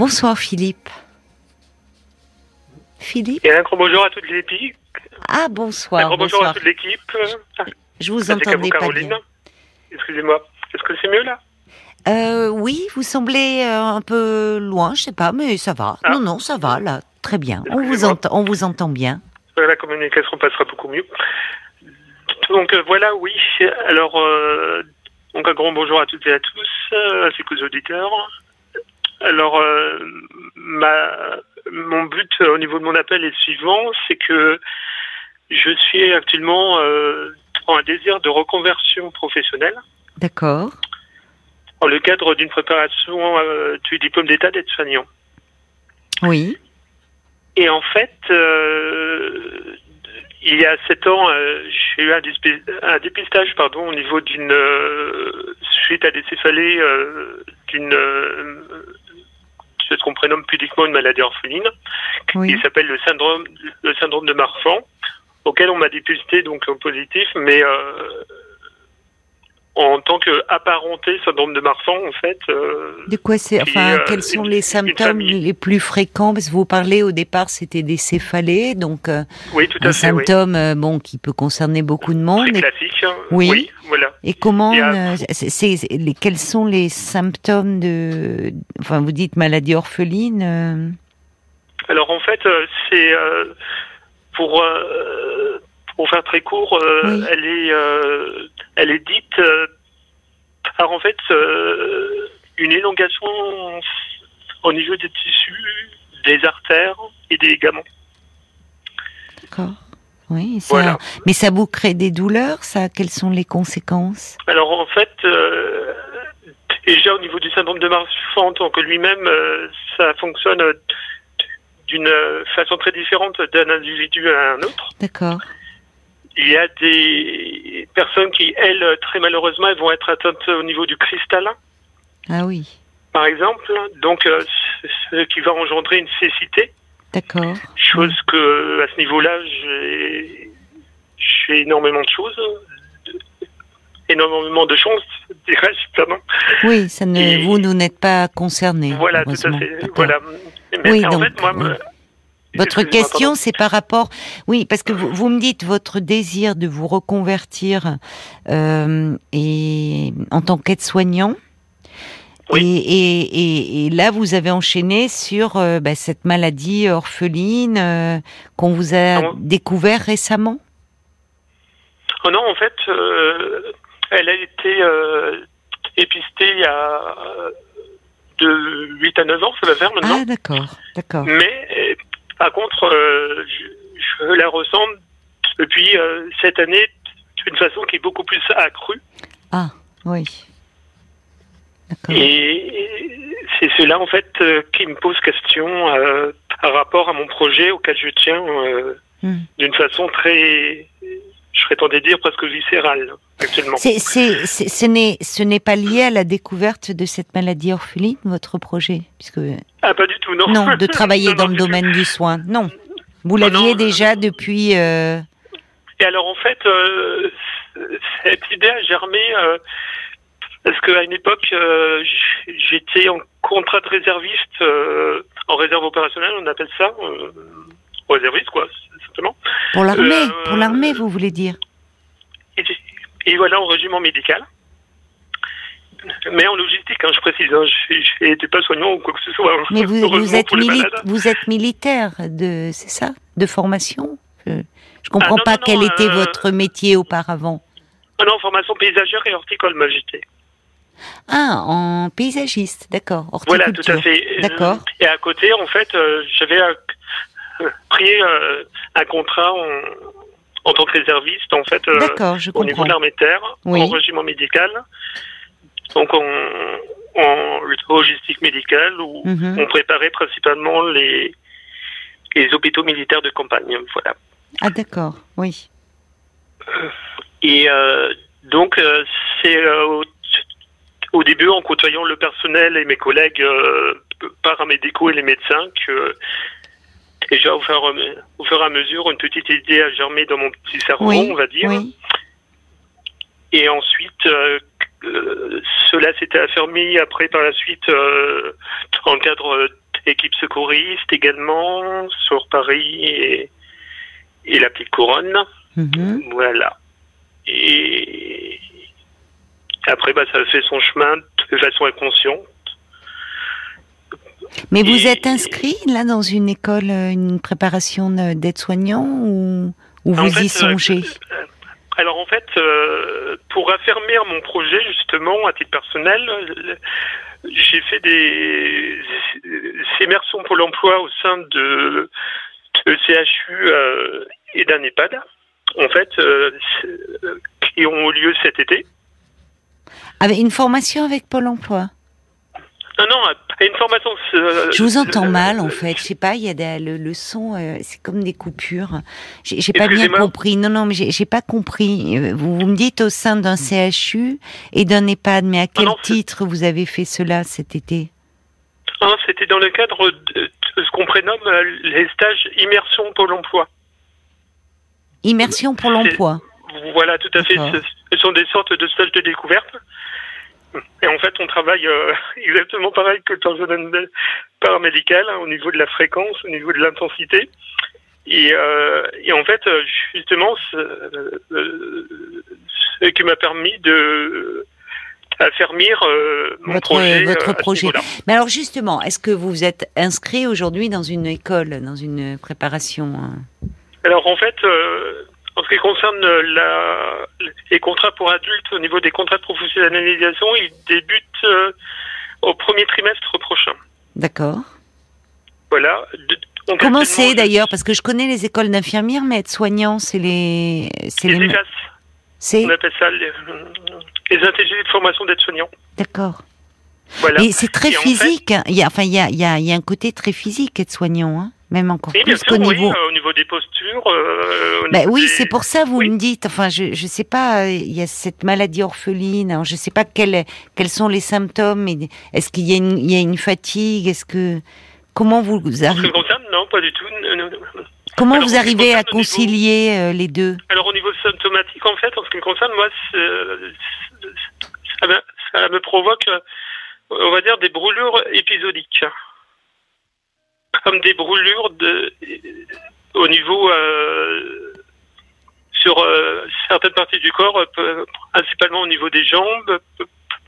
Bonsoir Philippe. Philippe Et un grand bonjour à toute l'équipe. Ah bonsoir. Un grand bonjour à toute l'équipe. Je vous entendais pas Caroline. bien. Excusez-moi. Est-ce que c'est mieux là? Euh, oui, vous semblez euh, un peu loin, je sais pas, mais ça va. Ah. Non, non, ça va là, très bien. On vous entend, on vous entend bien. La communication passera beaucoup mieux. Donc euh, voilà, oui. Alors, euh, donc un grand bonjour à toutes et à tous, ainsi qu'aux auditeurs. Alors, euh, ma, mon but euh, au niveau de mon appel est le suivant, c'est que je suis actuellement euh, dans un désir de reconversion professionnelle D'accord. dans le cadre d'une préparation euh, du diplôme d'état d'aide-soignant. Oui. Et en fait, euh, il y a sept ans, euh, j'ai eu un, un dépistage pardon, au niveau d'une euh, suite à des céphalées euh, d'une euh, ce qu'on prénomme pudiquement une maladie orpheline, Oui. qui s'appelle le syndrome le syndrome de Marfan, auquel on m'a dépisté donc en positif, mais euh, en tant qu'apparenté syndrome de Marfan, en fait. euh, De quoi c'est Enfin, euh, quels sont une- les symptômes les plus fréquents? Parce que vous parlez au départ, c'était des céphalées, donc euh, oui, tout un à fait. Oui. symptôme euh, bon qui peut concerner beaucoup de monde. Très classique. hein. Oui. voilà. et comment c'est, les, quels sont les symptômes de Enfin, vous dites maladie orpheline. Alors en fait, c'est pour pour faire très court, euh, Oui. elle est euh, elle est dite euh, par en fait euh, une élongation au niveau des tissus, des artères et des ligaments. D'accord. Oui, ça, Voilà. mais ça vous crée des douleurs, ça? Quelles sont les conséquences? Alors en fait, euh, déjà au niveau du syndrome de Marfan en tant que lui-même, euh, ça fonctionne d'une façon très différente d'un individu à un autre. D'accord. Il y a des personnes qui, elles, très malheureusement, elles vont être atteintes au niveau du cristallin, Ah oui. par exemple, donc euh, ce qui va engendrer une cécité, D'accord. chose que à ce niveau-là, j'ai énormément de choses, énormément de chance, dirais-je, pardon. Oui, ça ne, Et- vous, nous n'êtes pas concerné. Voilà, tout à fait. Voilà. Mais Oui, en donc, fait, moi, oui. Votre question, c'est par rapport, oui, parce que vous, vous me dites votre désir de vous reconvertir euh, et en tant qu'aide-soignant. Oui. Et, et, et, et là, vous avez enchaîné sur euh, bah, cette maladie orpheline euh, qu'on vous a Non. découvert récemment. Oh non, en fait, elle a été épistée il y a de 8 à 9 ans, ça va faire maintenant. Ah, d'accord, d'accord. Mais par contre, euh, je, je la ressens depuis euh, cette année d'une façon qui est beaucoup plus accrue. Ah, oui. Et c'est cela, en fait, euh, qui me pose question par rapport à mon projet auquel je tiens Hmm. d'une façon très, je serais tenté de dire presque viscérale actuellement. Ce n'est, ce n'est pas lié à la découverte de cette maladie orpheline, votre projet, puisque Ah, pas du tout, non. non, de travailler Non, dans non, le domaine du soin, non. Vous l'aviez non, déjà depuis. euh, Et alors en fait, euh, cette idée a germé euh, parce qu'à une époque, euh, j'étais en contrat de réserviste, euh, en réserve opérationnelle, on appelle ça, euh, quoi, simplement. pour l'armée, Euh, pour l'armée, vous voulez dire Et, et voilà, en régiment médical. Mais en logistique, hein, je précise, hein, je n'étais pas soignant ou quoi que ce soit. Mais vous, êtes mili- vous militaire de, c'est ça, de formation? Je, je comprends Ah, non, pas non, quel non, était euh, votre métier auparavant. Ah non, formation paysagère et horticole, moi j'étais. Ah, en paysagiste, d'accord. Voilà, tout à fait. D'accord. Et à côté, en fait, euh, j'avais pris euh, un contrat en, en tant que réserviste, en fait, euh, je au niveau de l'armée de terre, Oui. en régiment médical, donc en, en logistique médicale, où Mhm. on préparait principalement les, les hôpitaux militaires de campagne. Voilà. Ah, d'accord, oui. Et euh, donc, euh, c'est au, au début, en côtoyant le personnel et mes collègues euh, paramédicaux et les médecins, que déjà, au fur, au fur et à mesure, une petite idée a germé dans mon petit cerveau, Oui, on va dire. oui. Et ensuite, euh, euh, cela s'était affermi après par la suite euh, dans le cadre équipe secouriste également sur Paris et, et la petite couronne. Mhm. Voilà. Et après, bah, ça a fait son chemin de façon inconsciente. Mais vous êtes inscrit là dans une école, euh, une préparation de- d'aide-soignant ou, vous fait, y euh, songez? euh, Alors en fait, euh, pour affermir mon projet justement à titre personnel, euh, j'ai fait des immersions pour l'emploi au sein de, de CHU euh, et d'un EHPAD, en fait, euh, qui ont eu lieu cet été. Avec une formation avec Pôle Emploi? Non, non, une formation. euh, Je vous entends euh, mal en fait. Je sais pas, il y a des- le, le son, euh, c'est comme des coupures. J'ai pas bien compris. Non, non, mais j'ai pas compris. Euh, Vous, vous me dites au sein d'un CHU et d'un EHPAD, mais à quel non, c'est- titre vous avez fait cela cet été? Hein, C'était dans le cadre de, ce qu'on prénomme euh, les stages immersion Pôle emploi. Immersion pour l'emploi. Voilà, tout à fait. Ce sont des sortes de stages de découverte. Et en fait, on travaille euh, exactement pareil que le personnel paramédical, hein, au niveau de la fréquence, au niveau de l'intensité. Et, euh, et en fait, euh, justement, ce, euh, ce qui m'a permis de affermir euh, mon Votre- projet. votre euh, projet. Mais alors justement, est-ce que vous vous êtes inscrit aujourd'hui dans une école, dans une préparation hein? Alors en fait, euh, en ce qui concerne la, les contrats pour adultes, au niveau des contrats de professionnalisation, ils débutent euh, au premier trimestre prochain. D'accord. Voilà. De- donc Comment c'est d'ailleurs? Parce que je connais les écoles d'infirmières, mais être soignant, c'est les, c'est Les les, c'est? On appelle ça les, les intégés de formation d'aide-soignant. d'accord. Voilà. Et c'est très Et en physique. hein. Il y a, enfin, il y a, il y a, il y a un côté très physique être soignant, hein. Même encore bien plus qu'au oui, niveau. euh, au niveau des postures. euh, niveau oui, des- c'est pour ça vous Oui. me dites. Enfin, je je sais pas. euh, Il y a cette maladie orpheline. Alors, je sais pas quels quels sont les symptômes. Est-ce qu'il y a une il y a une fatigue Est-ce que comment vous En ce qui arrivez me concerne, non, pas du tout. Non, non, non. comment alors, vous arrivez à niveau- concilier euh, les deux? Alors au niveau symptomatique, en fait, en ce qui me concerne, moi, c'est- ça me, ça me provoque, euh, on va dire, des brûlures épisodiques. Comme des brûlures de, au niveau, euh, sur euh, certaines parties du corps, euh, principalement au niveau des jambes,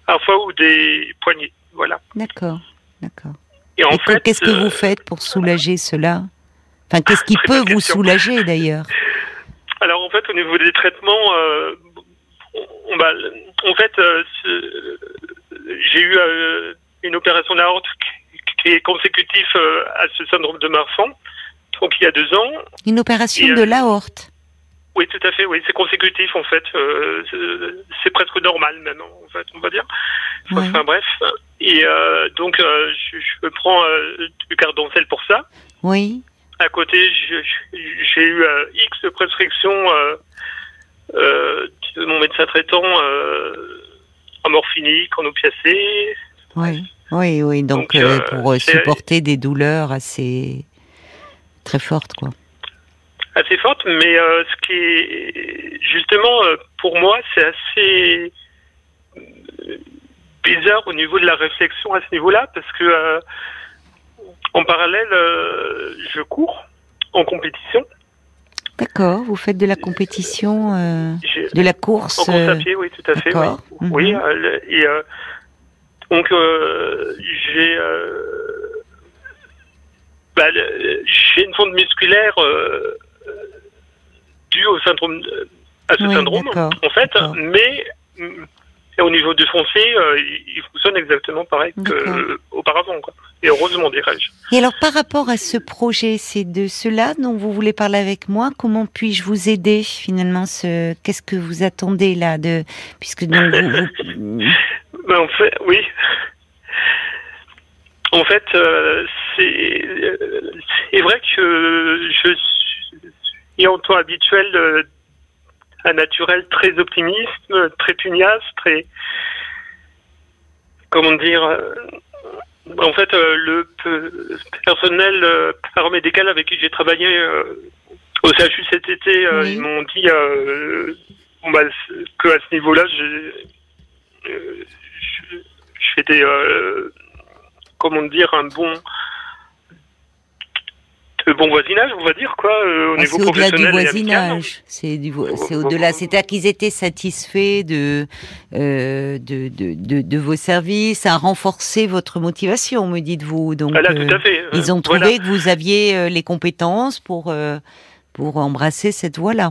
parfois ou des poignets. Voilà. D'accord, d'accord. Et en Et fait, qu'est-ce que vous faites pour soulager cela? Enfin, qu'est-ce qui Très peut vous soulager d'ailleurs? Alors en fait, au niveau des traitements, on, bah, en fait, j'ai eu une opération d'aorte qui, est consécutif euh, à ce syndrome de Marfan, donc il y a deux ans. Une opération Et, de l'aorte. Oui, tout à fait, oui, c'est consécutif en fait. euh, c'est- presque normal même, en fait, on va dire. Ouais. Enfin bref. Et euh, donc, euh, je, je prends du cardoncel pour ça. Oui. À côté, j'ai eu X de prescriptions euh, de mon médecin traitant en morphinique, en opiacé. Oui, oui, oui. Donc, Donc, euh, euh, pour euh, supporter des douleurs assez très fortes, quoi. assez forte, mais euh, ce qui est justement pour moi, c'est assez bizarre au niveau de la réflexion à ce niveau-là, parce que euh, en parallèle, je cours en compétition, D'accord. Vous faites de la compétition, euh, de la en course. euh, à pied, oui, tout à fait. Oui, Mhm. euh, et euh, donc euh, j'ai euh, bah, j'ai une fonte musculaire euh, due au syndrome à ce Oui, syndrome en fait, mais mm, au niveau du foncé, euh, il fonctionne exactement pareil qu'auparavant. Et heureusement, dirais-je. Et alors, par rapport à ce projet, c'est de cela dont vous voulez parler avec moi. Comment puis-je vous aider finalement ce... Qu'est-ce que vous attendez là de puisque donc vous, vous- Ben, en fait, oui. En fait, euh, c'est euh, c'est vrai que je suis en temps habituel euh, un naturel très optimiste, très pugnace, très comment dire. euh, en fait, euh, le pe- personnel euh, paramédical avec qui j'ai travaillé au CHU cet été, Oui. ils m'ont dit bah, que à ce niveau-là, euh, je, je fais des, comment dire, un bon, de bon voisinage, on va dire, quoi, euh, au Ah, niveau c'est au-delà du professionnel voisinage. C'est du, c'est au-delà. C'est-à-dire qu'ils étaient satisfaits de, euh, de, de, de, de vos services, à renforcer votre motivation, me dites-vous. Donc, Voilà, euh, tout à fait. euh, ils ont trouvé voilà. que vous aviez euh, les compétences pour, euh, pour embrasser cette voie-là.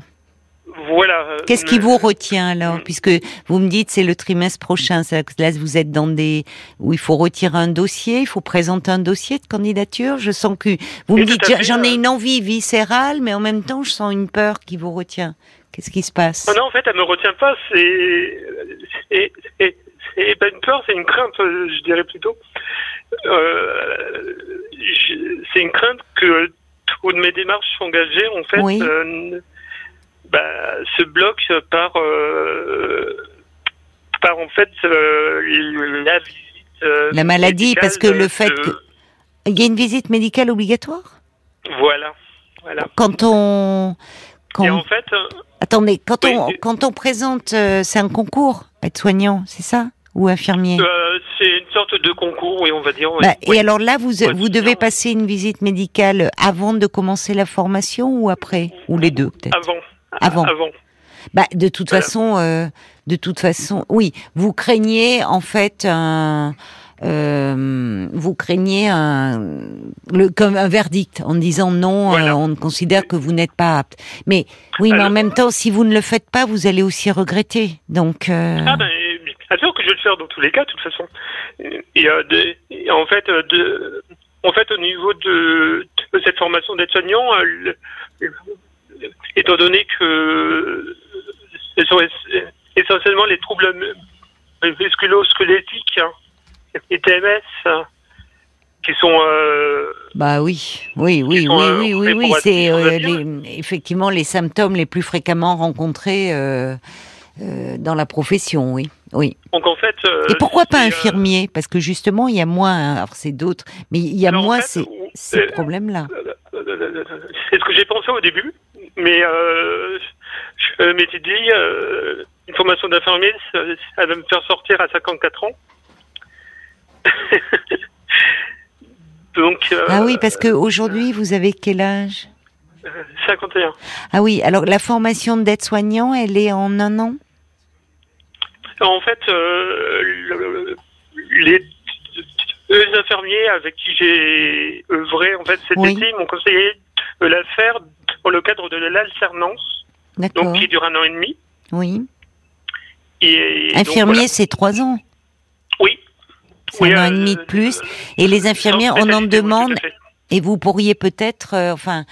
Voilà. euh, Qu'est-ce qui vous retient alors? Puisque vous me dites c'est le trimestre prochain, que là vous êtes dans des où il faut retirer un dossier, il faut présenter un dossier de candidature. Je sens que vous me dites j'en ai euh. une envie viscérale, mais en même temps je sens une peur qui vous retient. Qu'est-ce qui se passe? Ah non, en fait, elle me retient pas. C'est c'est c'est- c'est pas une peur, c'est une crainte, je dirais plutôt. Euh, c'est une crainte que toutes mes démarches engagées, en fait, Oui. euh, bah, se bloquent par euh, par en fait euh, la visite. euh, La maladie, parce que le fait que- Il y a une visite médicale obligatoire? Voilà, voilà. quand on quand Et en fait, attendez quand Oui, on quand on présente c'est un concours être soignant, c'est ça? Ou infirmier? Euh, c'est une sorte de concours, oui, on va dire. Bah, Oui. Et alors là, vous, vous devez passer une visite médicale avant de commencer la formation ou après? Ou les deux, peut-être? Avant. Avant. Avant. bah, De toute Voilà. façon, euh, de toute façon, oui, vous craignez en fait un... euh, vous craignez un, le, comme un verdict en disant non, Voilà. euh, on considère que vous n'êtes pas apte. Mais oui, mais en même temps, si vous ne le faites pas, vous allez aussi regretter. Donc, euh, Ah ben, sûr que je vais le faire dans tous les cas, de toute façon. Et, euh, de- et en fait, euh, de, en fait, au niveau de, de cette formation d'aide-soignant, euh, étant donné que ce sont es- essentiellement les troubles musculo-squelettiques, hein, les TMS, hein, qui sont euh, Bah oui, oui, oui, oui, euh, oui, oui, oui, c'est euh, les- effectivement les symptômes les plus fréquemment rencontrés euh, euh, dans la profession, oui, oui. donc en fait. euh, Et pourquoi pas euh, infirmier Parce que justement, il y a moins, alors c'est d'autres, mais il y a en moins fait, ces, ces euh, problèmes-là. C'est ce que j'ai pensé au début, mais euh, je m'étais dit, euh, une formation d'infirmier, ça, ça va me faire sortir à 54 ans. Donc, euh, Ah oui, parce que aujourd'hui, vous avez quel âge? Euh, 51. Ah oui, alors la formation d'aide-soignant, elle est en un an? En fait, euh, le- les deux infirmiers avec qui j'ai œuvré en fait cet Oui. été m'ont conseillé de la faire dans le cadre de l'alternance, donc qui dure un an et demi. oui. Et, Infirmier, voilà. c'est trois ans, Oui. c'est Oui, un an euh, et demi de plus. Et les infirmiers, sans on en demande. Et vous pourriez peut-être, euh, enfin,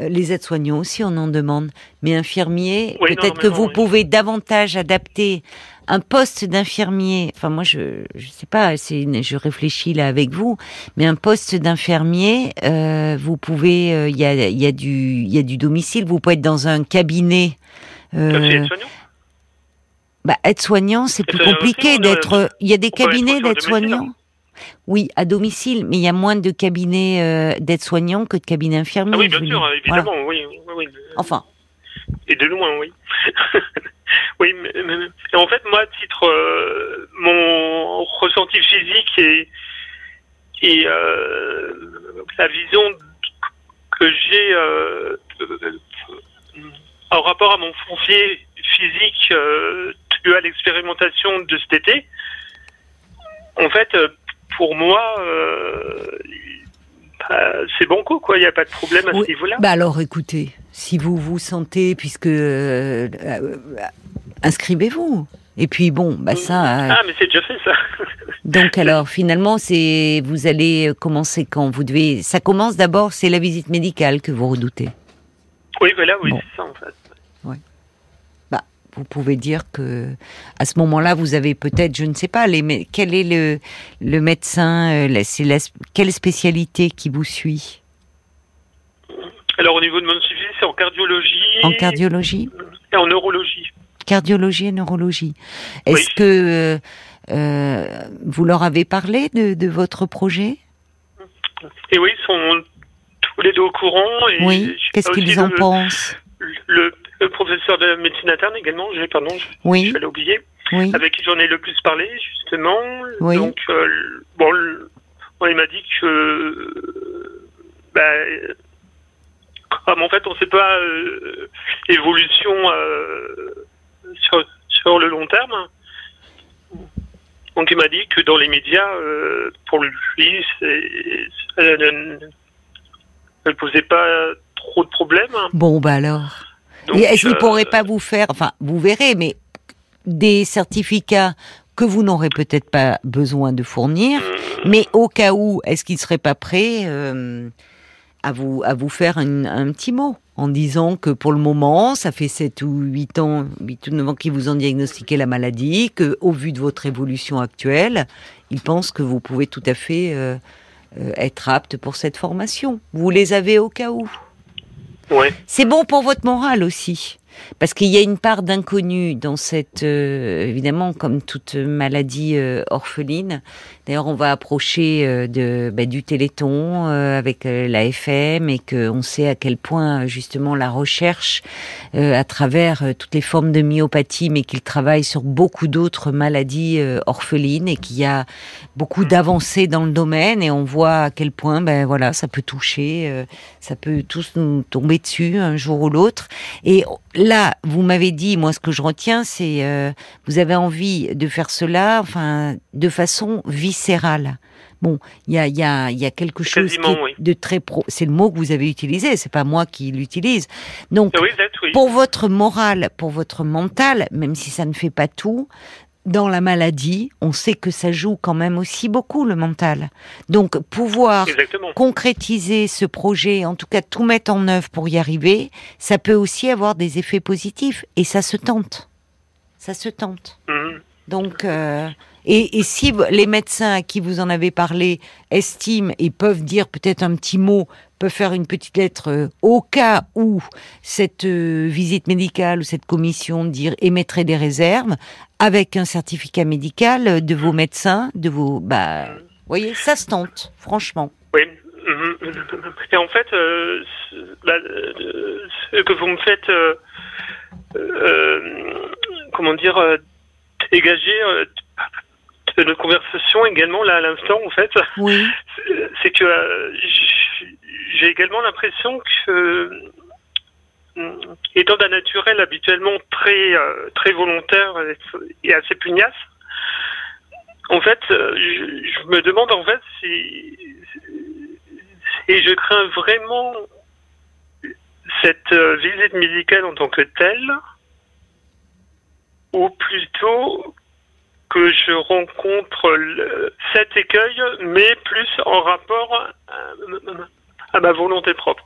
euh, les aides-soignants aussi, on en demande, mais infirmiers, Oui, peut-être que vous oui. pouvez davantage adapter un poste d'infirmier. Enfin, moi, je, je sais pas, c'est, une- je réfléchis là avec vous, mais un poste d'infirmier, euh, vous pouvez, euh, il y a, il y a du, il y a du domicile. Vous pouvez être dans un cabinet. euh, bah, être-soignant, c'est plus compliqué d'être. doit- Il y a des être cabinets aussi en d'aide-soignants. Oui, à domicile, mais il y a moins de cabinets euh, d'aide-soignants que de cabinets infirmiers. Ah oui, bien sûr, dire. évidemment, oui, oui, oui. Enfin, Et de loin, oui. oui, mais, en fait, moi, à titre, euh, mon ressenti physique et, et euh, la vision que j'ai euh, euh, en rapport à mon foncier physique dû à l'expérimentation de cet été, en fait, pour moi, euh, c'est bon coup, quoi. Il n'y a pas de problème à Oui. ce niveau-là. bah alors écoutez, si vous vous sentez, puisque euh, euh, inscrivez-vous. Et puis bon, bah ça. euh, Ah, mais c'est déjà fait ça. donc alors finalement, c'est vous allez commencer quand vous devez. Ça commence d'abord, c'est la visite médicale que vous redoutez. oui, voilà, oui, Bon. c'est ça en fait. Bah, vous pouvez dire que à ce moment-là, vous avez peut-être, je ne sais pas, les, quel est le, le médecin, euh, la- c'est la, quelle spécialité qui vous suit? Alors au niveau de mon suivi, c'est en cardiologie en cardiologie, et en neurologie. cardiologie et neurologie. Est-ce Oui. que euh, euh, vous leur avez parlé de, de votre projet? Et oui, ils sont tous les deux au courant. Et Oui. Qu'est-ce qu'ils en le, pensent? le, le professeur de médecine interne également, j'ai pardon, je, Oui. je vais l'oublier, Oui. avec qui j'en ai le plus parlé justement. Oui. Donc euh, bon, le- bon, il m'a dit que euh, bah, mais en fait, on ne sait pas évolution sur, sur le long terme. Donc il m'a dit que dans les médias, pour lui, elle ne posait pas trop de problèmes. Bon, bah alors. Est-ce qu'il ne pourrait pas vous faire, enfin, vous verrez, mais des certificats que vous n'aurez peut-être pas besoin de fournir, mmh. mais au cas où, est-ce qu'il ne serait pas prêt euh, à, vous, à vous faire un petit mot en disant que pour le moment, ça fait 7 ou 8 ans, 8 ou 9 ans qu'ils vous ont diagnostiqué la maladie, que au vu de votre évolution actuelle, ils pensent que vous pouvez tout à fait euh, euh, être apte pour cette formation. Vous les avez au cas où. C'est bon pour votre morale aussi. Parce qu'il y a une part d'inconnu dans cette, euh, évidemment, comme toute maladie euh, orpheline. D'ailleurs, on va approcher euh, de, bah, du Téléthon avec la FM et qu'on sait à quel point justement la recherche, à travers toutes les formes de myopathie, mais qu'il travaille sur beaucoup d'autres maladies orphelines et qu'il y a beaucoup d'avancées dans le domaine et on voit à quel point, ben voilà, ça peut toucher, ça peut tous nous tomber dessus un jour ou l'autre. Et là, vous m'avez dit, moi, ce que je retiens, c'est euh, vous avez envie de faire cela, enfin, de façon viscérale. Bon, il y a, y, a, y a quelque chose de très pro. C'est le mot que vous avez utilisé, c'est pas moi qui l'utilise. Donc, pour votre morale, pour votre mental, même si ça ne fait pas tout, dans la maladie, on sait que ça joue quand même aussi beaucoup le mental. Donc pouvoir concrétiser ce projet, en tout cas tout mettre en œuvre pour y arriver, ça peut aussi avoir des effets positifs et ça se tente. Ça se tente. Mhm. Donc euh, et, si les médecins à qui vous en avez parlé estiment et peuvent dire peut-être un petit mot, peuvent faire une petite lettre euh, au cas où cette euh, visite médicale ou cette commission dire émettrait des réserves avec un certificat médical de vos médecins, de vos bah, voyez, ça se tente, franchement. Oui. Et en fait, euh, bah, ce que vous me faites, comment dire, dégager de notre conversation également là à l'instant en fait, oui. c'est que euh, j'ai également l'impression que euh, étant d'un naturel habituellement très euh, très volontaire et assez pugnace, en fait, je, me demande en fait si et je crains vraiment cette visite médicale en tant que telle, ou plutôt que je rencontre cet écueil, mais plus en rapport à, ma volonté propre.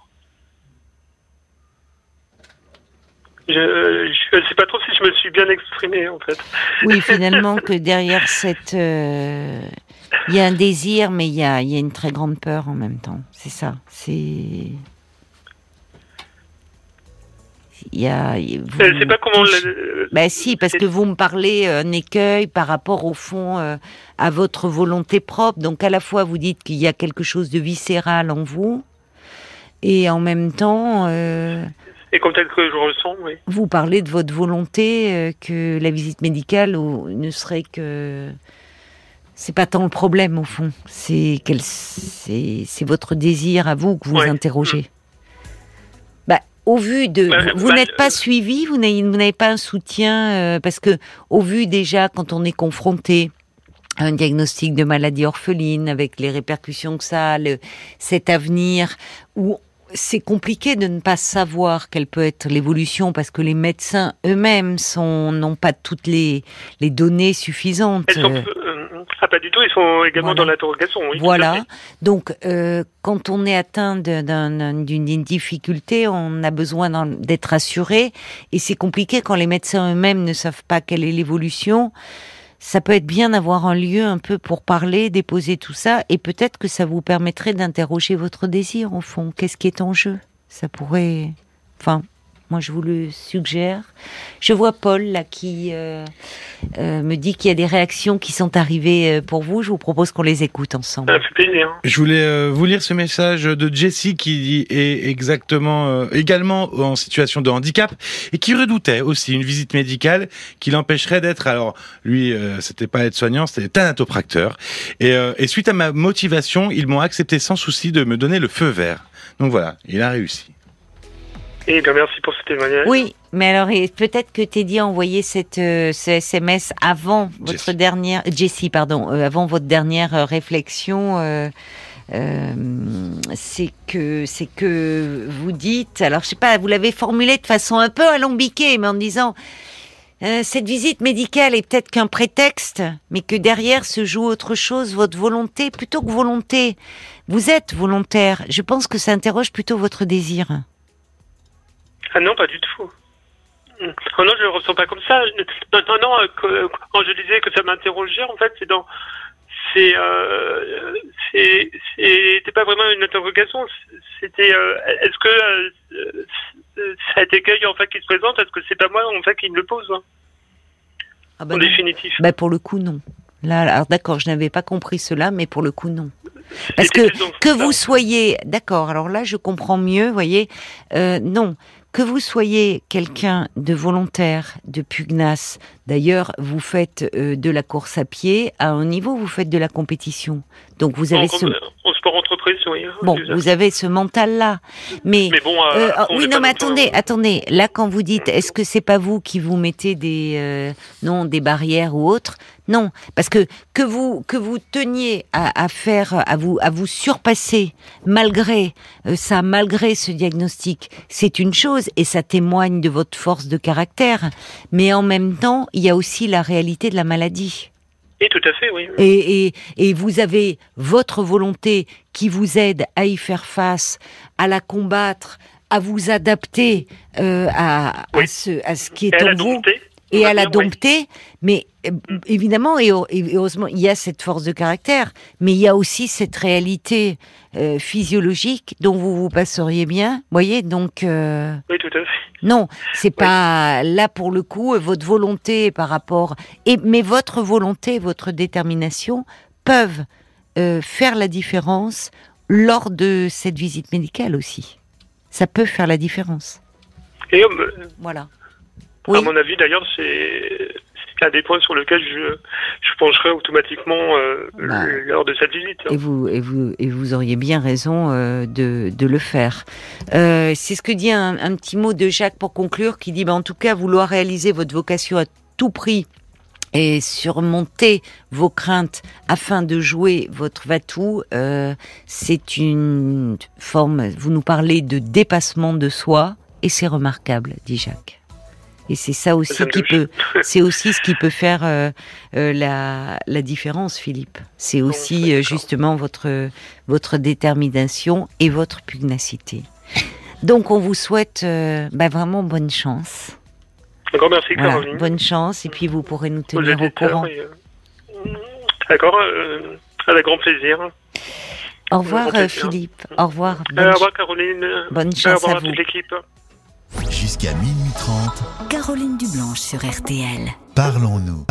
Je ne sais pas trop si je me suis bien exprimé en fait. Oui, finalement, que derrière cette. Euh, il y a un désir, mais il y a, y a une très grande peur en même temps. C'est ça. C'est. Il y a. Vous, sais pas comment. Ben si, parce que vous me parlez euh, un écueil par rapport au fond euh, à votre volonté propre. Donc à la fois vous dites qu'il y a quelque chose de viscéral en vous, et en même temps. Euh, et comme tel que je ressens, oui. Vous parlez de votre volonté que la visite médicale ne serait que. C'est pas tant le problème au fond, c'est c'est votre désir à vous que vous interrogez au vu de, vous, bah, n'êtes pas suivi, vous n'avez pas un soutien euh, parce que au vu déjà quand on est confronté à un diagnostic de maladie orpheline avec les répercussions que ça a, cet avenir où c'est compliqué de ne pas savoir quelle peut être l'évolution parce que les médecins eux-mêmes n'ont pas toutes les, les données suffisantes. Euh, ah, pas du tout, ils sont également dans l'interrogation. Oui, voilà. Donc, euh, quand on est atteint d'une difficulté, on a besoin d'être assuré. Et c'est compliqué quand les médecins eux-mêmes ne savent pas quelle est l'évolution. Ça peut être bien d'avoir un lieu un peu pour parler, déposer tout ça. Et peut-être que ça vous permettrait d'interroger votre désir, au fond. Qu'est-ce qui est en jeu? Ça pourrait. Enfin, moi, je vous le suggère. Je vois Paul là qui euh, euh, me dit qu'il y a des réactions qui sont arrivées euh, pour vous. Je vous propose qu'on les écoute ensemble. Ça fait plaisir. Je voulais vous lire ce message de Jessie qui est exactement également en situation de handicap et qui redoutait aussi une visite médicale qui l'empêcherait d'être. Alors lui, c'était pas être soignant, c'était thanatopracteur. Et, et suite à ma motivation, ils m'ont accepté sans souci de me donner le feu vert. Donc voilà, il a réussi. Et bien, merci pour ce témoignage. Oui, mais alors peut-être que Teddy a envoyé cette, euh, ce SMS avant votre Jessie. dernière, Jessie, pardon, euh, avant votre dernière euh, réflexion. euh, euh, c'est que c'est que vous dites, alors je sais pas, vous l'avez formulé de façon un peu alambiquée, mais en disant euh, cette visite médicale est peut-être qu'un prétexte, mais que derrière se joue autre chose, votre volonté plutôt que volonté. Vous êtes volontaire. Je pense que ça interroge plutôt votre désir. Ah non, pas du tout. Oh non, je le ressens pas comme ça. Non, non, non, euh, que- quand je disais que ça m'interrogeait, en fait, c'est dans. C'est. Euh, c'est- C'était pas vraiment une interrogation. C'était. euh, Est-ce que. euh, euh, cet écueil, en fait, qui se présente, est-ce que c'est pas moi, en fait, qui me le pose, hein, Ah bah en non. définitif Bah pour le coup non. Là, alors d'accord, je n'avais pas compris cela, mais pour le coup non. Parce que que vous soyez, d'accord. Alors là, je comprends mieux. Voyez, euh, non, que vous soyez quelqu'un de volontaire, de pugnace. D'ailleurs, vous faites euh, de la course à pied à un niveau, vous faites de la compétition. Donc vous avez En, ce en sport entreprise, oui. hein, bon, vous avez ce mental-là. Mais Mais bon, euh, euh, oui, non, mais non plus- attendez, attendez. Là, quand vous dites, est-ce que c'est pas vous qui vous mettez des, euh, non, des barrières ou autres? Non, parce que que vous que vous teniez à, à faire, à vous à vous surpasser malgré ça, malgré ce diagnostic, c'est une chose et ça témoigne de votre force de caractère. Mais en même temps, il y a aussi la réalité de la maladie. Oui, tout à fait, oui. Et, et, et vous avez votre volonté qui vous aide à y faire face, à la combattre, à vous adapter euh, à, ce, à ce qui Et est la en vous dompter. Et à la oui. dompter. Mais euh, évidemment, et, heu- et heureusement, il y a cette force de caractère, mais il y a aussi cette réalité euh, physiologique dont vous vous passeriez bien. voyez, donc... euh, Oui, tout à fait. non, c'est pas là pour le coup votre volonté par rapport et mais votre volonté, votre détermination peuvent euh, faire la différence lors de cette visite médicale aussi. Ça peut faire la différence. Et euh, Voilà. À Oui. mon avis, d'ailleurs, c'est un des points sur lesquels je, je pencherai automatiquement euh, Bah. lors de cette visite. Et vous, et vous, et vous auriez bien raison euh, de, de le faire. Euh, c'est ce que dit un, un petit mot de Jacques pour conclure, qui dit, bah, en tout cas, vouloir réaliser votre vocation à tout prix et surmonter vos craintes afin de jouer votre vatou, euh, c'est une forme. Vous nous parlez de dépassement de soi et c'est remarquable, dit Jacques. Et c'est ça aussi Ça qui peut, c'est aussi ce qui peut faire euh, euh, la, la différence, Philippe. C'est aussi euh, justement votre votre détermination et votre pugnacité. Donc on vous souhaite bah, vraiment bonne chance. Merci, Voilà, Caroline. bonne chance et puis vous pourrez nous tenir au courant. D'accord, avec grand plaisir. Au revoir. Philippe. Au revoir. Bonne au revoir, Caroline. bonne Au chance revoir à à toute l'équipe. Jusqu'à minuit 30, Caroline Dublanche sur RTL. parlons-nous.